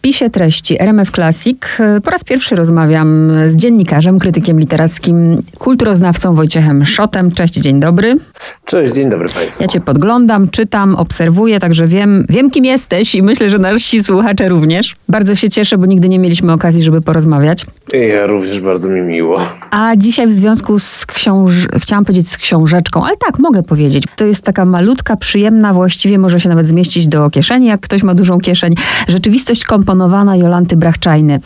wpisie treści RMF Classic po raz pierwszy rozmawiam z dziennikarzem, krytykiem literackim, kulturoznawcą Wojciechem Szotem. Cześć, dzień dobry. Cześć, dzień dobry Państwu. Ja Cię podglądam, czytam, obserwuję, także wiem, wiem kim jesteś i myślę, że nasi słuchacze również. Bardzo się cieszę, bo nigdy nie mieliśmy okazji, żeby porozmawiać. Ja również bardzo mi miło. A dzisiaj w związku z książ... chciałam powiedzieć z książeczką, ale tak, mogę powiedzieć. To jest taka malutka, przyjemna, właściwie może się nawet zmieścić do kieszeni, jak ktoś ma dużą kieszeń. Rzeczywistość komponowana Jolanty Brachczajny.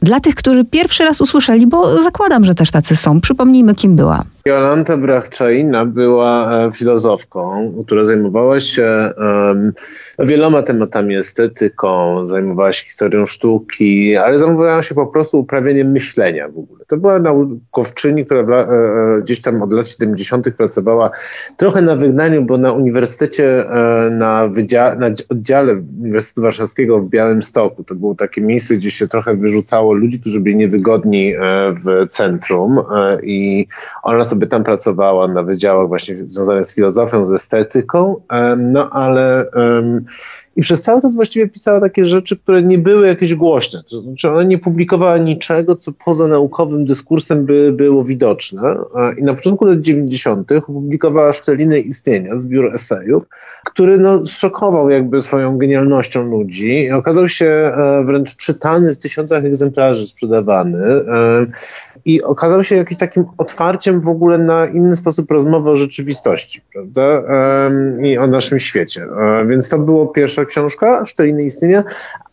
Dla tych, którzy pierwszy raz usłyszeli, bo zakładam, że też tacy są, przypomnijmy, kim była. Jolanta Brachczaina była e, filozofką, która zajmowała się um, wieloma tematami estetyką, zajmowała się historią sztuki, ale zajmowała się po prostu uprawianiem myślenia w ogóle. To była naukowczyni, która w, e, e, gdzieś tam od lat 70. pracowała trochę na wygnaniu, bo na uniwersytecie, e, na, na oddziale Uniwersytetu Warszawskiego w Białymstoku, to było takie miejsce, gdzie się trochę wyrzucało ludzi, którzy byli niewygodni e, w centrum e, i ona sobie tam pracowała na wydziałach właśnie związanych z filozofią, z estetyką, no ale i przez cały czas właściwie pisała takie rzeczy, które nie były jakieś głośne. To znaczy ona nie publikowała niczego, co poza naukowym dyskursem by było widoczne. I na początku lat 90. opublikowała Szczeliny Istnienia, zbiór esejów, który no, szokował jakby swoją genialnością ludzi. I okazał się e, wręcz czytany w tysiącach egzemplarzy, sprzedawany. I okazał się jakimś takim otwarciem w ogóle na inny sposób rozmowy o rzeczywistości, prawda? I o naszym świecie. E, więc to było pierwsza książka, Szczeliny istnienia,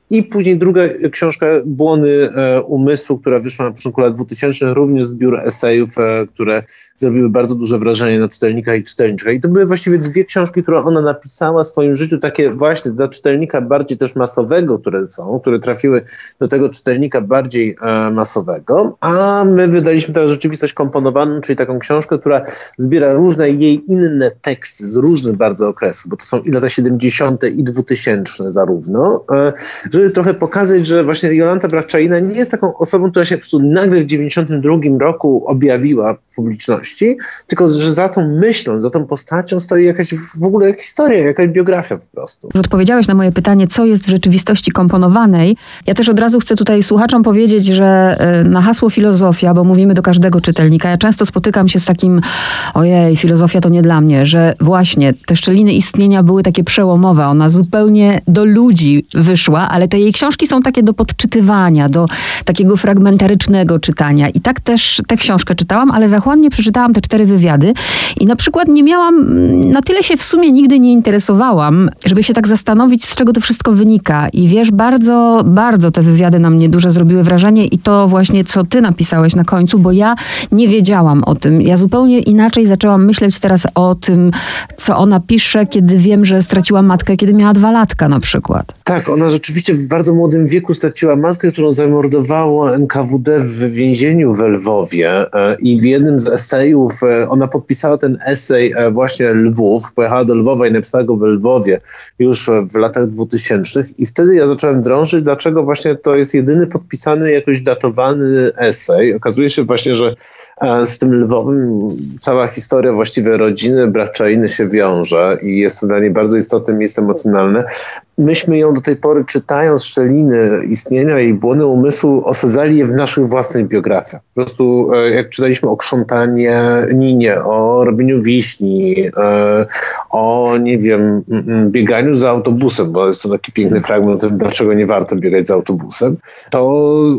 i później druga książka Błony e, Umysłu, która wyszła na początku lat 2000, również zbiór esejów, e, które zrobiły bardzo duże wrażenie na czytelnika i czytelniczkę. I to były właściwie dwie książki, które ona napisała w swoim życiu, takie właśnie dla czytelnika bardziej też masowego, które są, które trafiły do tego czytelnika bardziej e, masowego. A my wydaliśmy teraz rzeczywistość komponowaną, czyli taką książkę, która zbiera różne jej inne teksty z różnych bardzo okresów, bo to są i lata 70. i 2000 zarówno, żeby trochę pokazać, że właśnie Jolanta Brachczaina nie jest taką osobą, która się po prostu nagle w 92 roku objawiła publiczności, tylko że za tą myślą, za tą postacią stoi jakaś w ogóle historia, jakaś biografia po prostu. Odpowiedziałeś na moje pytanie, co jest w rzeczywistości komponowanej. Ja też od razu chcę tutaj słuchaczom powiedzieć, że e, na hasło filozofia, bo mówimy do każdego czytelnika, ja często spotykam się z takim, ojej, filozofia to nie dla mnie, że właśnie te szczeliny istnienia były takie przełomowe, ona zupełnie do ludzi wyszła, ale te jej książki są takie do podczytywania, do takiego fragmentarycznego czytania. I tak też tę książkę czytałam, ale zachłannie przeczytałam te cztery wywiady i na przykład nie miałam, mm, na tyle się w sumie nigdy nie interesowałam, żeby się tak zastanowić, z czego to wszystko wynika. I wiesz, bardzo, bardzo te wywiady na mnie duże zrobiły wrażenie i to właśnie, co ty napisałeś na końcu, bo ja nie wiedziałam o tym. Ja zupełnie inaczej zaczęłam myśleć teraz o tym, co ona pisze, kiedy wiem, że straciła matkę, kiedy miała dwa latka na przykład. Tak, ona rzeczywiście w bardzo młodym wieku straciła matkę, którą zamordowało NKWD w więzieniu w Lwowie e, i w jednym z esejów, e, ona podpisała ten esej e, właśnie Lwów, pojechała do Lwowa i napisała go w Lwowie już w latach 2000 i wtedy ja zacząłem drążyć, dlaczego właśnie to jest jedyny podpisany, jakoś datowany esej. Okazuje się właśnie, że z tym Lwowem cała historia właściwie rodziny Braczainy się wiąże i jest to dla niej bardzo istotne miejsce emocjonalne myśmy ją do tej pory czytając szczeliny istnienia i błony umysłu osadzali je w naszych własnych biografiach. Po prostu e, jak czytaliśmy o krzątanie Ninie, o robieniu wiśni, e, o nie wiem, bieganiu za autobusem, bo jest to taki piękny fragment o tym, dlaczego nie warto biegać za autobusem, to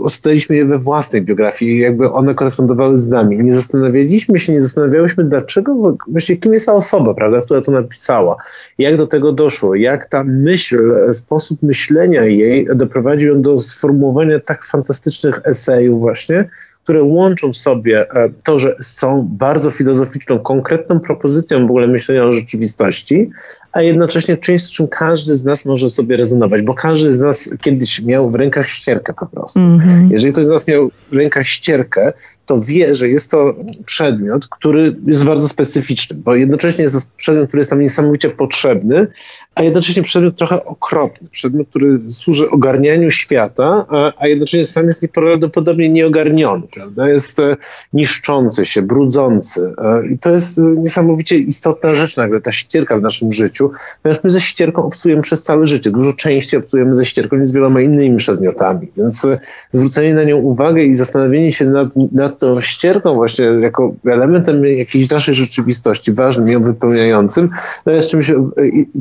osadzaliśmy je we własnej biografii i jakby one korespondowały z nami. Nie zastanawialiśmy się, nie zastanawiałyśmy, dlaczego, właściwie kim jest ta osoba, prawda, która to napisała, jak do tego doszło, jak ta myśl sposób myślenia jej doprowadził ją do sformułowania tak fantastycznych esejów właśnie, które łączą w sobie e, to, że są bardzo filozoficzną, konkretną propozycją w ogóle myślenia o rzeczywistości, a jednocześnie czymś, z czym każdy z nas może sobie rezonować, bo każdy z nas kiedyś miał w rękach ścierkę po prostu. Mm -hmm. Jeżeli ktoś z nas miał w rękach ścierkę, to wie, że jest to przedmiot, który jest bardzo specyficzny, bo jednocześnie jest to przedmiot, który jest nam niesamowicie potrzebny, a jednocześnie przedmiot trochę okropny, przedmiot, który służy ogarnianiu świata, a, a jednocześnie sam jest nieprawdopodobnie nieogarniony, prawda? Jest e, niszczący się, brudzący e, i to jest e, niesamowicie istotna rzecz nagle, ta ścierka w naszym życiu, ponieważ my ze ścierką obcujemy przez całe życie, dużo częściej obcujemy ze ścierką niż z wieloma innymi przedmiotami, więc zwrócenie na nią uwagę i zastanowienie się nad, nad tą ścierką właśnie jako elementem jakiejś naszej rzeczywistości, ważnym, ją wypełniającym, no jest czymś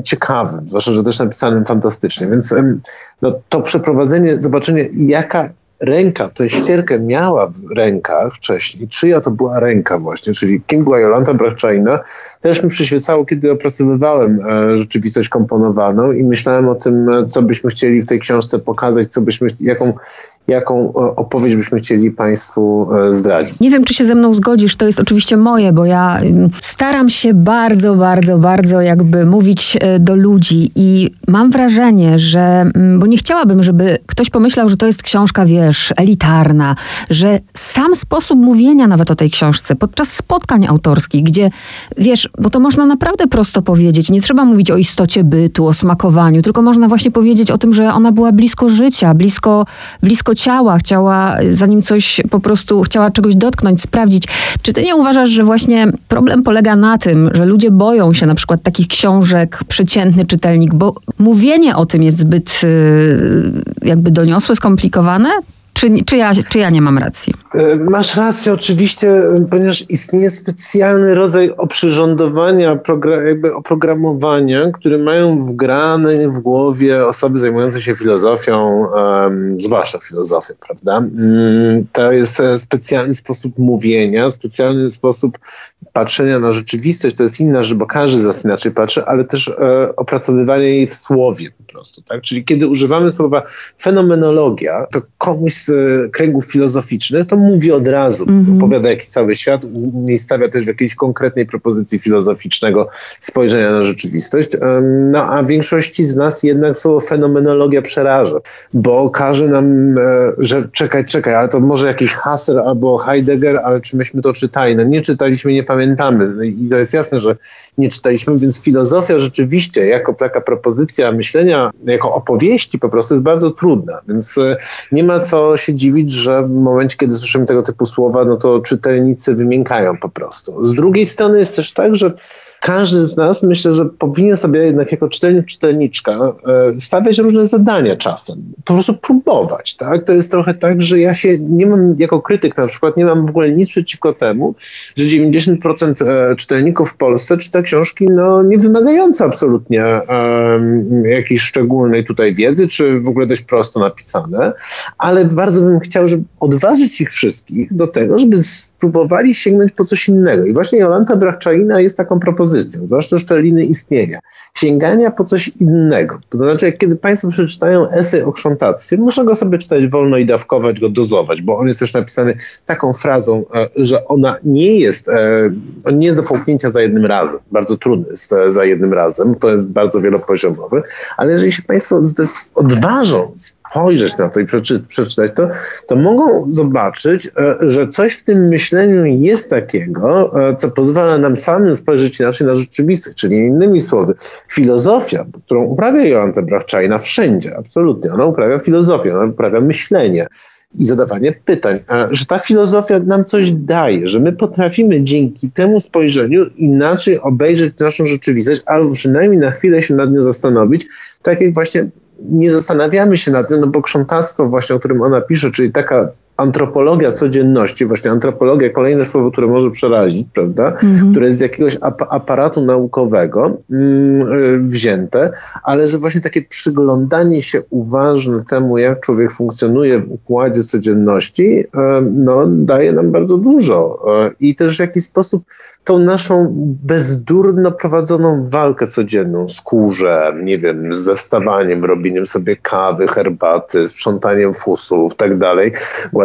ciekawym ciekawym, zwłaszcza, że też napisanym fantastycznie. Więc no, to przeprowadzenie, zobaczenie jaka ręka tę ścierkę miała w rękach wcześniej, czyja to była ręka właśnie, czyli kim była Jolanta Brachczajna, też mi przyświecało, kiedy opracowywałem e, rzeczywistość komponowaną i myślałem o tym, e, co byśmy chcieli w tej książce pokazać, co byśmy, jaką, jaką e, opowieść byśmy chcieli Państwu zdradzić. Nie wiem, czy się ze mną zgodzisz, to jest oczywiście moje, bo ja mm, staram się bardzo, bardzo, bardzo jakby mówić do ludzi i mam wrażenie, że, mm, bo nie chciałabym, żeby ktoś pomyślał, że to jest książka, wiesz, elitarna, że sam sposób mówienia nawet o tej książce podczas spotkań autorskich, gdzie, wiesz, bo to można naprawdę prosto powiedzieć. Nie trzeba mówić o istocie bytu, o smakowaniu, tylko można właśnie powiedzieć o tym, że ona była blisko życia, blisko, blisko ciała, chciała, zanim coś po prostu chciała czegoś dotknąć, sprawdzić. Czy ty nie uważasz, że właśnie problem polega na tym, że ludzie boją się na przykład takich książek, przeciętny czytelnik, bo mówienie o tym jest zbyt y, jakby doniosłe, skomplikowane? Czy, czy, ja, czy ja nie mam racji? E, masz rację, oczywiście, ponieważ istnieje specjalny rodzaj oprzyrządowania, jakby oprogramowania, które mają wgrane w głowie osoby zajmujące się filozofią, um, zwłaszcza filozofią, prawda? Um, to jest e, specjalny sposób mówienia, specjalny sposób patrzenia na rzeczywistość. To jest inna rzecz, bo każdy z nas inaczej patrzy, ale też e, opracowywanie jej w słowie prostu, tak? Czyli kiedy używamy słowa fenomenologia, to komuś z kręgów filozoficznych, to mówi od razu, mm-hmm. opowiada jakiś cały świat, stawia też w jakiejś konkretnej propozycji filozoficznego spojrzenia na rzeczywistość. No a większości z nas jednak słowo fenomenologia przeraża, bo każe nam, e, że czekaj, czekaj, ale to może jakiś Husserl albo Heidegger, ale czy myśmy to czytali? No nie czytaliśmy, nie pamiętamy. No I to jest jasne, że nie czytaliśmy, więc filozofia rzeczywiście jako taka propozycja myślenia, jako opowieści po prostu jest bardzo trudna, więc e, nie ma co się dziwić, że w momencie, kiedy słyszymy tego typu słowa, no to czytelnicy wymiękają po prostu. Z drugiej strony jest też tak, że każdy z nas myślę, że powinien sobie jednak jako czytelnik, czytelniczka e, stawiać różne zadania czasem. Po prostu próbować, tak? To jest trochę tak, że ja się nie mam, jako krytyk na przykład, nie mam w ogóle nic przeciwko temu, że 90% e, czytelników w Polsce czyta książki, no, nie wymagające absolutnie um, jakiejś szczególnej tutaj wiedzy, czy w ogóle dość prosto napisane, ale bardzo bym chciał, żeby odważyć ich wszystkich do tego, żeby spróbowali sięgnąć po coś innego. I właśnie Jolanta Brachczalina jest taką propozycją, propozycją, zwłaszcza szczeliny istnienia, sięgania po coś innego. To znaczy, kiedy Państwo przeczytają esej o krzątactwie, muszą go sobie czytać wolno i dawkować go, dozować, bo on jest też napisany taką frazą, e, że ona nie jest, e, on nie jest do połknięcia za jednym razem. Bardzo trudny jest e, za jednym razem, to jest bardzo wielopoziomowy, ale jeżeli się Państwo odważą spojrzeć na to i przeczy, przeczytać to, to mogą zobaczyć, że coś w tym myśleniu jest takiego, co pozwala nam samym spojrzeć inaczej na rzeczywistość, czyli innymi słowy, filozofia, którą uprawia Jolanta Brachczajna wszędzie, absolutnie, ona uprawia filozofię, ona uprawia myślenie i zadawanie pytań, że ta filozofia nam coś daje, że my potrafimy dzięki temu spojrzeniu inaczej obejrzeć naszą rzeczywistość, albo przynajmniej na chwilę się nad nią zastanowić, tak jak właśnie nie zastanawiamy się nad tym, no bo krzątactwo właśnie, o którym ona pisze, czyli taka antropologia codzienności, właśnie antropologia, kolejne słowo, które może przerazić, prawda, mhm. które jest z jakiegoś ap aparatu naukowego mm, y, wzięte, ale że właśnie takie przyglądanie się uważne temu, jak człowiek funkcjonuje w układzie codzienności, y, no, daje nam bardzo dużo. Y, I też w jakiś sposób tą naszą bezdurno prowadzoną walkę codzienną z kurzem, nie wiem, ze wstawaniem, robieniem sobie kawy, herbaty, sprzątaniem fusów, tak dalej,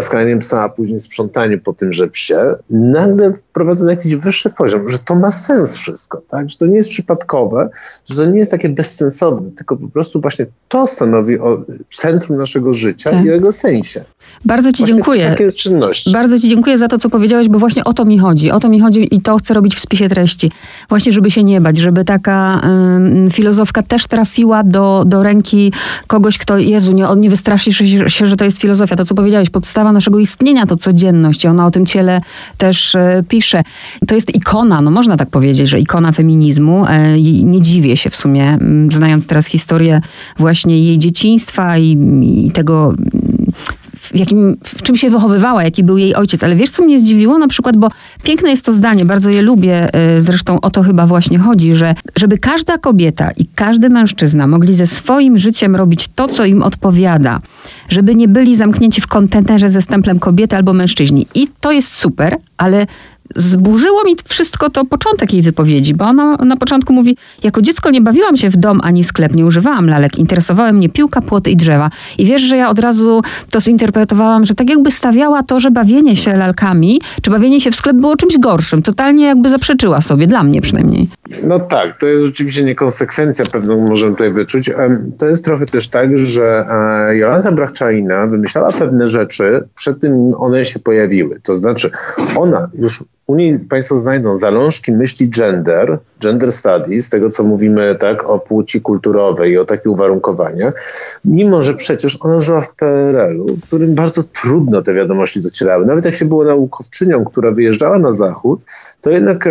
głaskaniem psa, a później sprzątaniem po tymże psie, nagle wprowadza na jakiś wyższy poziom, że to ma sens wszystko, tak? Że to nie jest przypadkowe, że to nie jest takie bezsensowne, tylko po prostu właśnie to stanowi o centrum naszego życia tak. i jego sensie. Bardzo Ci Właśnie dziękuję. Takie czynności. Bardzo Ci dziękuję za to, co powiedziałeś, bo właśnie o to mi chodzi. O to mi chodzi i to chcę robić w spisie treści. Właśnie, żeby się nie bać, żeby taka ym, filozofka też trafiła do, do ręki kogoś, kto, Jezu, nie, nie wystraszy się, że to jest filozofia. To, co powiedziałeś, podstawa naszego istnienia to codzienność i ona o tym ciele też e, pisze. To jest ikona, no można tak powiedzieć, że ikona feminizmu. I nie dziwię się w sumie, m, znając teraz historię właśnie jej dzieciństwa i, i tego w, jakim, w czym się wychowywała, jaki był jej ojciec. Ale wiesz, co mnie zdziwiło? Na przykład, bo piękne jest to zdanie, bardzo je lubię, y, zresztą o to chyba właśnie chodzi, że żeby każda kobieta i każdy mężczyzna mogli ze swoim życiem robić to, co im odpowiada, żeby nie byli zamknięci w kontenerze ze stemplem kobiety albo mężczyźni. I to jest super, ale zburzyło mi wszystko to początek jej wypowiedzi, bo ona na początku mówi, jako dziecko nie bawiłam się w dom ani sklep, nie używałam lalek, interesowały mnie piłka, płoty i drzewa. I wiesz, że ja od razu to zinterpretowałam, że tak jakby stawiała to, że bawienie się lalkami, czy bawienie się w sklep było czymś gorszym. Totalnie jakby zaprzeczyła sobie, dla mnie przynajmniej. No tak, to jest rzeczywiście niekonsekwencja pewną możemy tutaj wyczuć. To jest trochę też tak, że e, Jolanta Brachczajna wymyślała pewne rzeczy przed tym one się pojawiły. To znaczy ona już u niej Państwo znajdą zalążki myśli gender, gender studies, tego co mówimy tak o płci kulturowej i o takich uwarunkowaniach, mimo że przecież ona żyła w PRL-u, w którym bardzo trudno te wiadomości docierały. Nawet jak się było naukowczynią, która wyjeżdżała na zachód, to jednak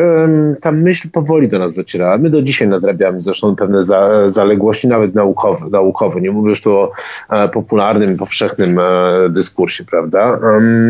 ta myśl powoli do nas docierała. My do dzisiaj nadrabiamy zresztą pewne za, zaległości, nawet naukowe, naukowe. Nie mówię już tu o e, popularnym, powszechnym e, dyskursie, prawda?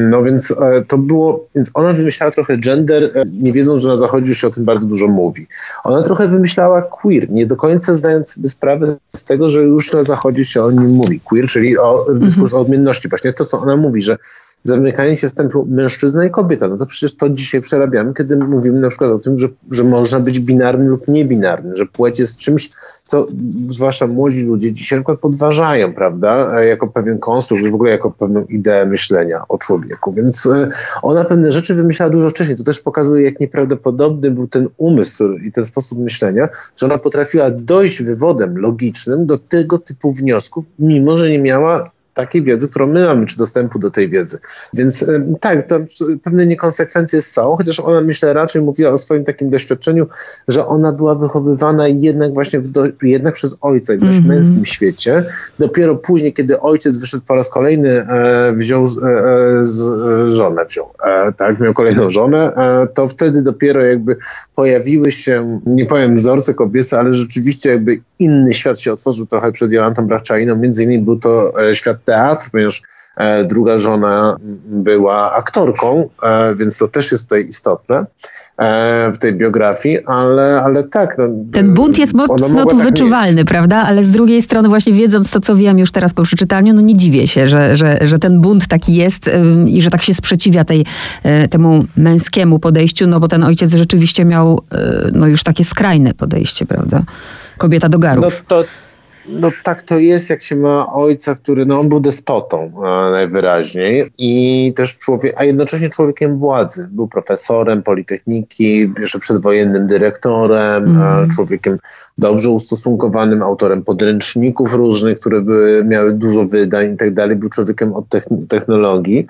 No więc e, to było, więc ona wymyślała trochę gender, nie wiedząc, że na zachodzie już się o tym bardzo dużo mówi. Ona trochę wymyślała queer, nie do końca zdając sobie sprawę z tego, że już na zachodzie się o nim mówi. Queer, czyli o dyskurs o odmienności. Właśnie to, co ona mówi, że zamykanie się wstępu mężczyzna i kobieta. No to przecież to dzisiaj przerabiamy, kiedy mówimy na przykład o tym, że, że można być binarnym lub niebinarnym, że płeć jest czymś, co zwłaszcza młodzi ludzie dzisiaj na podważają, prawda, jako pewien konstrukt, w ogóle jako pewną ideę myślenia o człowieku. Więc e, ona pewne rzeczy wymyślała dużo wcześniej. To też pokazuje, jak nieprawdopodobny był ten umysł i ten sposób myślenia, że ona potrafiła dojść wywodem logicznym do tego typu wniosków, mimo że nie miała takiej wiedzy, którą my mamy, czy dostępu do tej wiedzy. Więc tak, to pewne niekonsekwencje są, chociaż ona myślę raczej mówiła o swoim takim doświadczeniu, że ona była wychowywana jednak właśnie do, jednak przez ojca w mm -hmm. męskim świecie. Dopiero później, kiedy ojciec wyszedł po raz kolejny, e, wziął e, e z, e, żonę, wziął, e, tak, miał kolejną żonę, e, to wtedy dopiero jakby pojawiły się, nie powiem wzorce kobiece, ale rzeczywiście jakby inny świat się otworzył trochę przed Jolantą Brachczainą, między innymi był to świat teatr, ponieważ e, druga żona była aktorką, e, więc to też jest tutaj istotne e, w tej biografii, ale, ale tak. No, Ten bunt jest mocno tu tak wyczuwalny, mieć. prawda? Ale z drugiej strony właśnie wiedząc to, co wiem już teraz po przeczytaniu, no nie dziwię się, że, że, że ten bunt taki jest i że tak się sprzeciwia tej, temu męskiemu podejściu, no bo ten ojciec rzeczywiście miał no już takie skrajne podejście, prawda? Kobieta do garów. No to no tak to jest, jak się ma ojca, który, no on był despotą e, najwyraźniej i też człowiek, a jednocześnie człowiekiem władzy. Był profesorem Politechniki, jeszcze przedwojennym dyrektorem, mm. człowiekiem dobrze ustosunkowanym, autorem podręczników różnych, które były, miały dużo wydań i tak dalej. Był człowiekiem od technologii.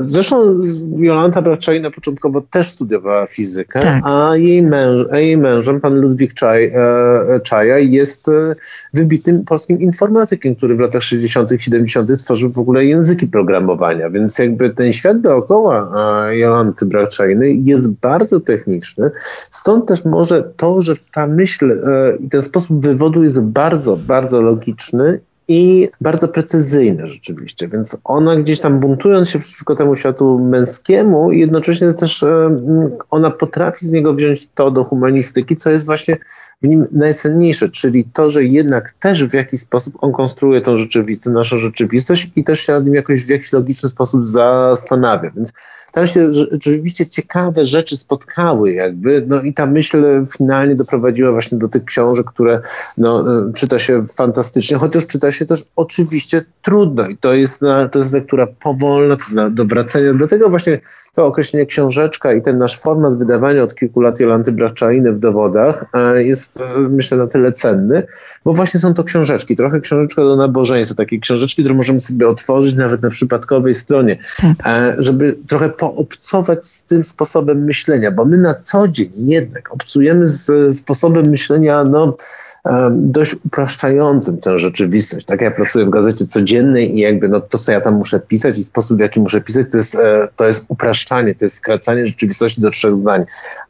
Zresztą Jolanta Braczajna początkowo też studiowała fizykę, tak. a, jej męż, a jej mężem, pan Ludwik Czaj, e, Czaja, jest e, wybitnym polskim informatykiem, który w latach 60., 70. tworzył w ogóle języki programowania. Więc jakby ten świat dookoła e, Jolanty Braczajny jest bardzo techniczny. Stąd też może to, że ta myśl i ten sposób wywodu jest bardzo, bardzo logiczny i bardzo precyzyjne rzeczywiście, więc ona gdzieś tam buntując się przeciwko temu światu męskiemu, jednocześnie też ona potrafi z niego wziąć to do humanistyki, co jest właśnie w nim najcenniejsze, czyli to, że jednak też w jakiś sposób on konstruuje tą rzeczywistość, naszą rzeczywistość i też się nad nim jakoś w jakiś logiczny sposób zastanawia. Więc tam się rzeczywiście ciekawe rzeczy spotkały jakby, no i ta myśl finalnie doprowadziła właśnie do tych książek, które no, czyta się fantastycznie, chociaż czyta się też oczywiście trudno i to jest, to jest lektura powolna, do wracania, dlatego właśnie to określenie książeczka i ten nasz format wydawania od kilku lat Jolanty Braczainy w dowodach e, jest e, myślę na tyle cenny, bo właśnie są to książeczki, trochę książeczka do nabożeństwa, takie książeczki, które możemy sobie otworzyć nawet na przypadkowej stronie, tak. E, żeby trochę poobcować z tym sposobem myślenia, bo my na co dzień jednak obcujemy z sposobem myślenia, no dość upraszczającym tę rzeczywistość. Tak, ja pracuję w gazecie codziennej i jakby no, to, co ja tam muszę pisać i sposób, w jaki muszę pisać, to jest, e, to jest upraszczanie, to jest skracanie rzeczywistości do trzech zdań.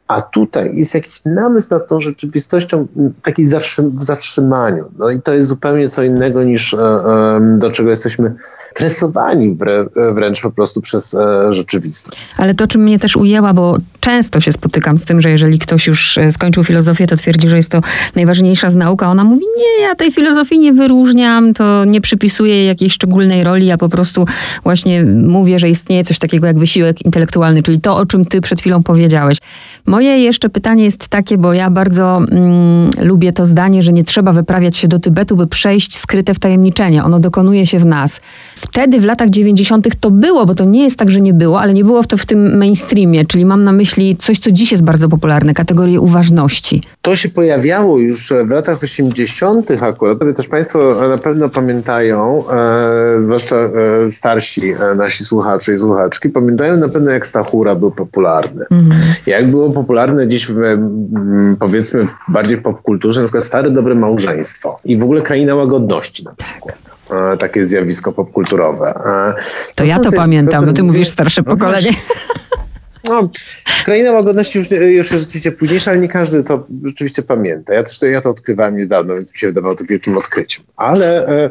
A tutaj jest jakiś namysł nad tą rzeczywistością, taki w zatrzymaniu. No i to jest zupełnie co innego niż e, do czego jesteśmy tresowani wręcz po prostu przez e, rzeczywistość. Ale to, czym mnie też ujęła, bo często się spotykam z tym, że jeżeli ktoś już e, skończył filozofię, to twierdzi, że jest to najważniejsza z nauka. Ona mówi, nie, ja tej filozofii nie wyróżniam, to nie przypisuję jakiejś szczególnej roli, ja po prostu właśnie mówię, że istnieje coś takiego jak wysiłek intelektualny, czyli to, o czym ty przed chwilą powiedziałeś. Moje jeszcze pytanie jest takie, bo ja bardzo mm, lubię to zdanie, że nie trzeba wyprawiać się do Tybetu, by przejść skryte wtajemniczenie. Ono dokonuje się w nas. Wtedy w latach 90. to było, bo to nie jest tak, że nie było, ale nie było to w tym mainstreamie, czyli mam na myśli coś, co dziś jest bardzo popularne, kategorię uważności. To się pojawiało już w latach 80. akurat. Też Państwo na pewno pamiętają, e, zwłaszcza e, starsi e, nasi słuchacze i słuchaczki, pamiętają na pewno jak Stachura był popularny. Mhm. Jak było popularne dziś w, powiedzmy bardziej w popkulturze, na przykład Stare Dobre Małżeństwo i w ogóle Kraina Łagodności na przykład. E, takie zjawisko popkulturowe. E, to, to ja to pamiętam, bo ty mówisz starsze no pokolenie. No, Kraina Łagodności już, już jest oczywiście późniejsza, ale nie każdy to rzeczywiście pamięta. Ja też ja to odkrywałem niedawno, więc mi się wydawało to wielkim odkryciem. Ale e,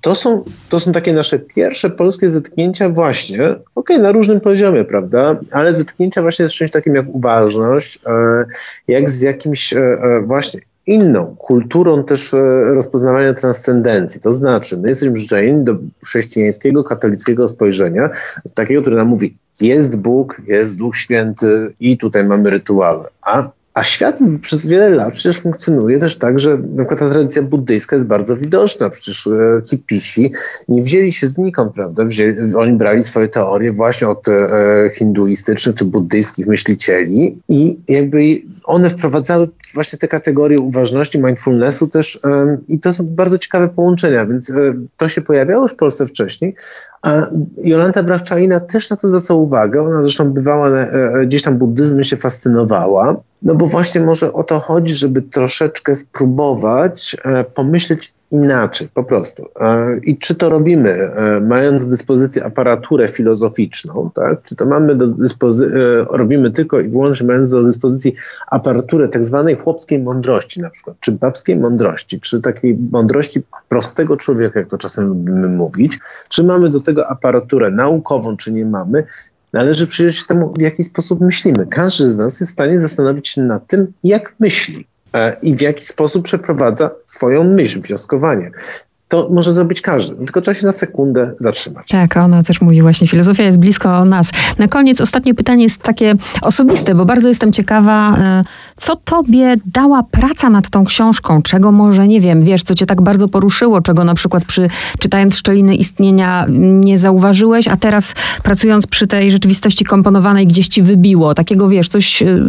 to, są, to są takie nasze pierwsze polskie zetknięcia właśnie, okej, okay, na różnym poziomie, prawda, ale zetknięcia właśnie z czymś takim jak uważność, e, jak z jakimś e, e właśnie inną kulturą też e, rozpoznawania transcendencji. To znaczy, my jesteśmy przyzwyczajeni do chrześcijańskiego, katolickiego spojrzenia, takiego, które nam mówi, jest Bóg, jest Duch Święty i tutaj mamy rytuały. A a świat przez wiele lat przecież funkcjonuje też tak, że na przykład ta tradycja buddyjska jest bardzo widoczna. Przecież e, hipisi nie wzięli się znikąd, prawda? Wzięli, oni brali swoje teorie właśnie od e, hinduistycznych czy buddyjskich myślicieli i jakby one wprowadzały właśnie te kategorie uważności, mindfulnessu też i to są bardzo ciekawe połączenia, więc e, to się pojawiało już w Polsce wcześniej, a Jolanta Brachczaina też na to zwracała uwagę. Ona zresztą bywała, gdzieś tam buddyzmem się fascynowała. No bo właśnie może o to chodzi, żeby troszeczkę spróbować e, pomyśleć inaczej, po prostu. E, I czy to robimy, e, mając do dyspozycji aparaturę filozoficzną, tak? czy to mamy do dyspozycji, robimy tylko i wyłącznie mając do dyspozycji aparaturę tak zwanej chłopskiej mądrości na przykład, czy babskiej mądrości, czy takiej mądrości prostego człowieka, jak to czasem lubimy mówić, czy mamy do tego aparaturę naukową, czy nie mamy, Należy przyjrzeć się temu, w jaki sposób myślimy. Każdy z nas jest w stanie zastanowić się nad tym, jak myśli e, i w jaki sposób przeprowadza swoją myśl, wnioskowanie to może zrobić każdy. Tylko trzeba się na sekundę zatrzymać. Tak, ona też mówi właśnie, filozofia jest blisko nas. Na koniec ostatnie pytanie jest takie osobiste, bo bardzo jestem ciekawa, e, co tobie dała praca nad tą książką? Czego może, nie wiem, wiesz, co cię tak bardzo poruszyło, czego na przykład przy, czytając Szczeliny Istnienia nie zauważyłeś, a teraz pracując przy tej rzeczywistości komponowanej gdzieś ci wybiło? Takiego, wiesz, coś, e,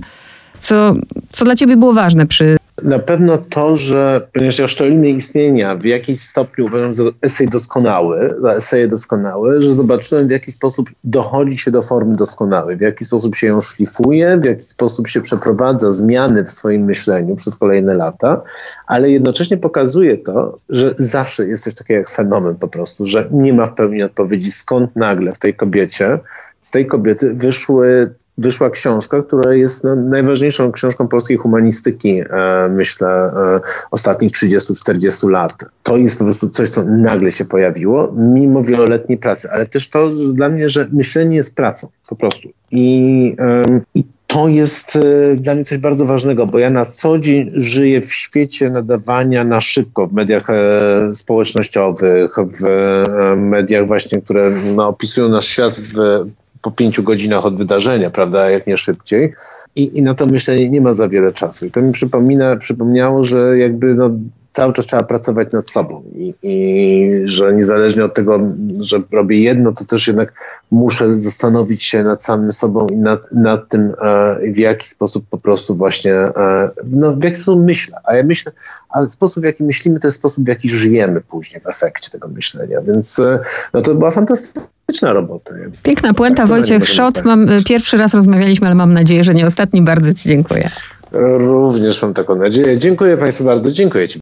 co, co dla ciebie było ważne przy na pewno to, że ponieważ szczeliny istnienia w jakiś stopniu uważam za esej doskonały, za eseje doskonałe, że zobaczyłem w jaki sposób dochodzi się do formy doskonałej, w jaki sposób się ją szlifuje, w jaki sposób się przeprowadza zmiany w swoim myśleniu przez kolejne lata, ale jednocześnie pokazuje to, że zawsze jest coś takiego jak fenomen po prostu, że nie ma w pełni odpowiedzi skąd nagle w tej kobiecie z tej kobiety wyszły, wyszła książka, która jest no, najważniejszą książką polskiej humanistyki, e, myślę, e, ostatnich 30-40 lat. To jest po prostu coś, co nagle się pojawiło, mimo wieloletniej pracy, ale też to dla mnie, że myślenie jest pracą, po prostu. I, i to jest e, dla mnie coś bardzo ważnego, bo ja na co dzień żyję w świecie nadawania na szybko w mediach społecznościowych, w mediach właśnie, które no, opisują nasz świat w po pięciu godzinach od wydarzenia, prawda, jak nie szybciej. I, I na to myślenie nie ma za wiele czasu. I to mi przypomina, przypomniało, że jakby no, cały czas trzeba pracować nad sobą I, i, że niezależnie od tego, że robię jedno, to też jednak muszę zastanowić się nad samym sobą i nad, nad tym, e, w jaki sposób po prostu właśnie, e, no w jaki sposób myślę. A ja myślę, ale sposób w jaki myślimy, to jest sposób w jaki żyjemy później w efekcie tego myślenia. Więc e, no to była fantastyczna robota. Piękna puenta, tak, Wojciech Szot. Mam, pierwszy raz rozmawialiśmy, ale mam nadzieję, że nie ostatni. Bardzo Ci dziękuję. Również mam taką nadzieję. Dziękuję Państwu bardzo. Dziękuję Ci.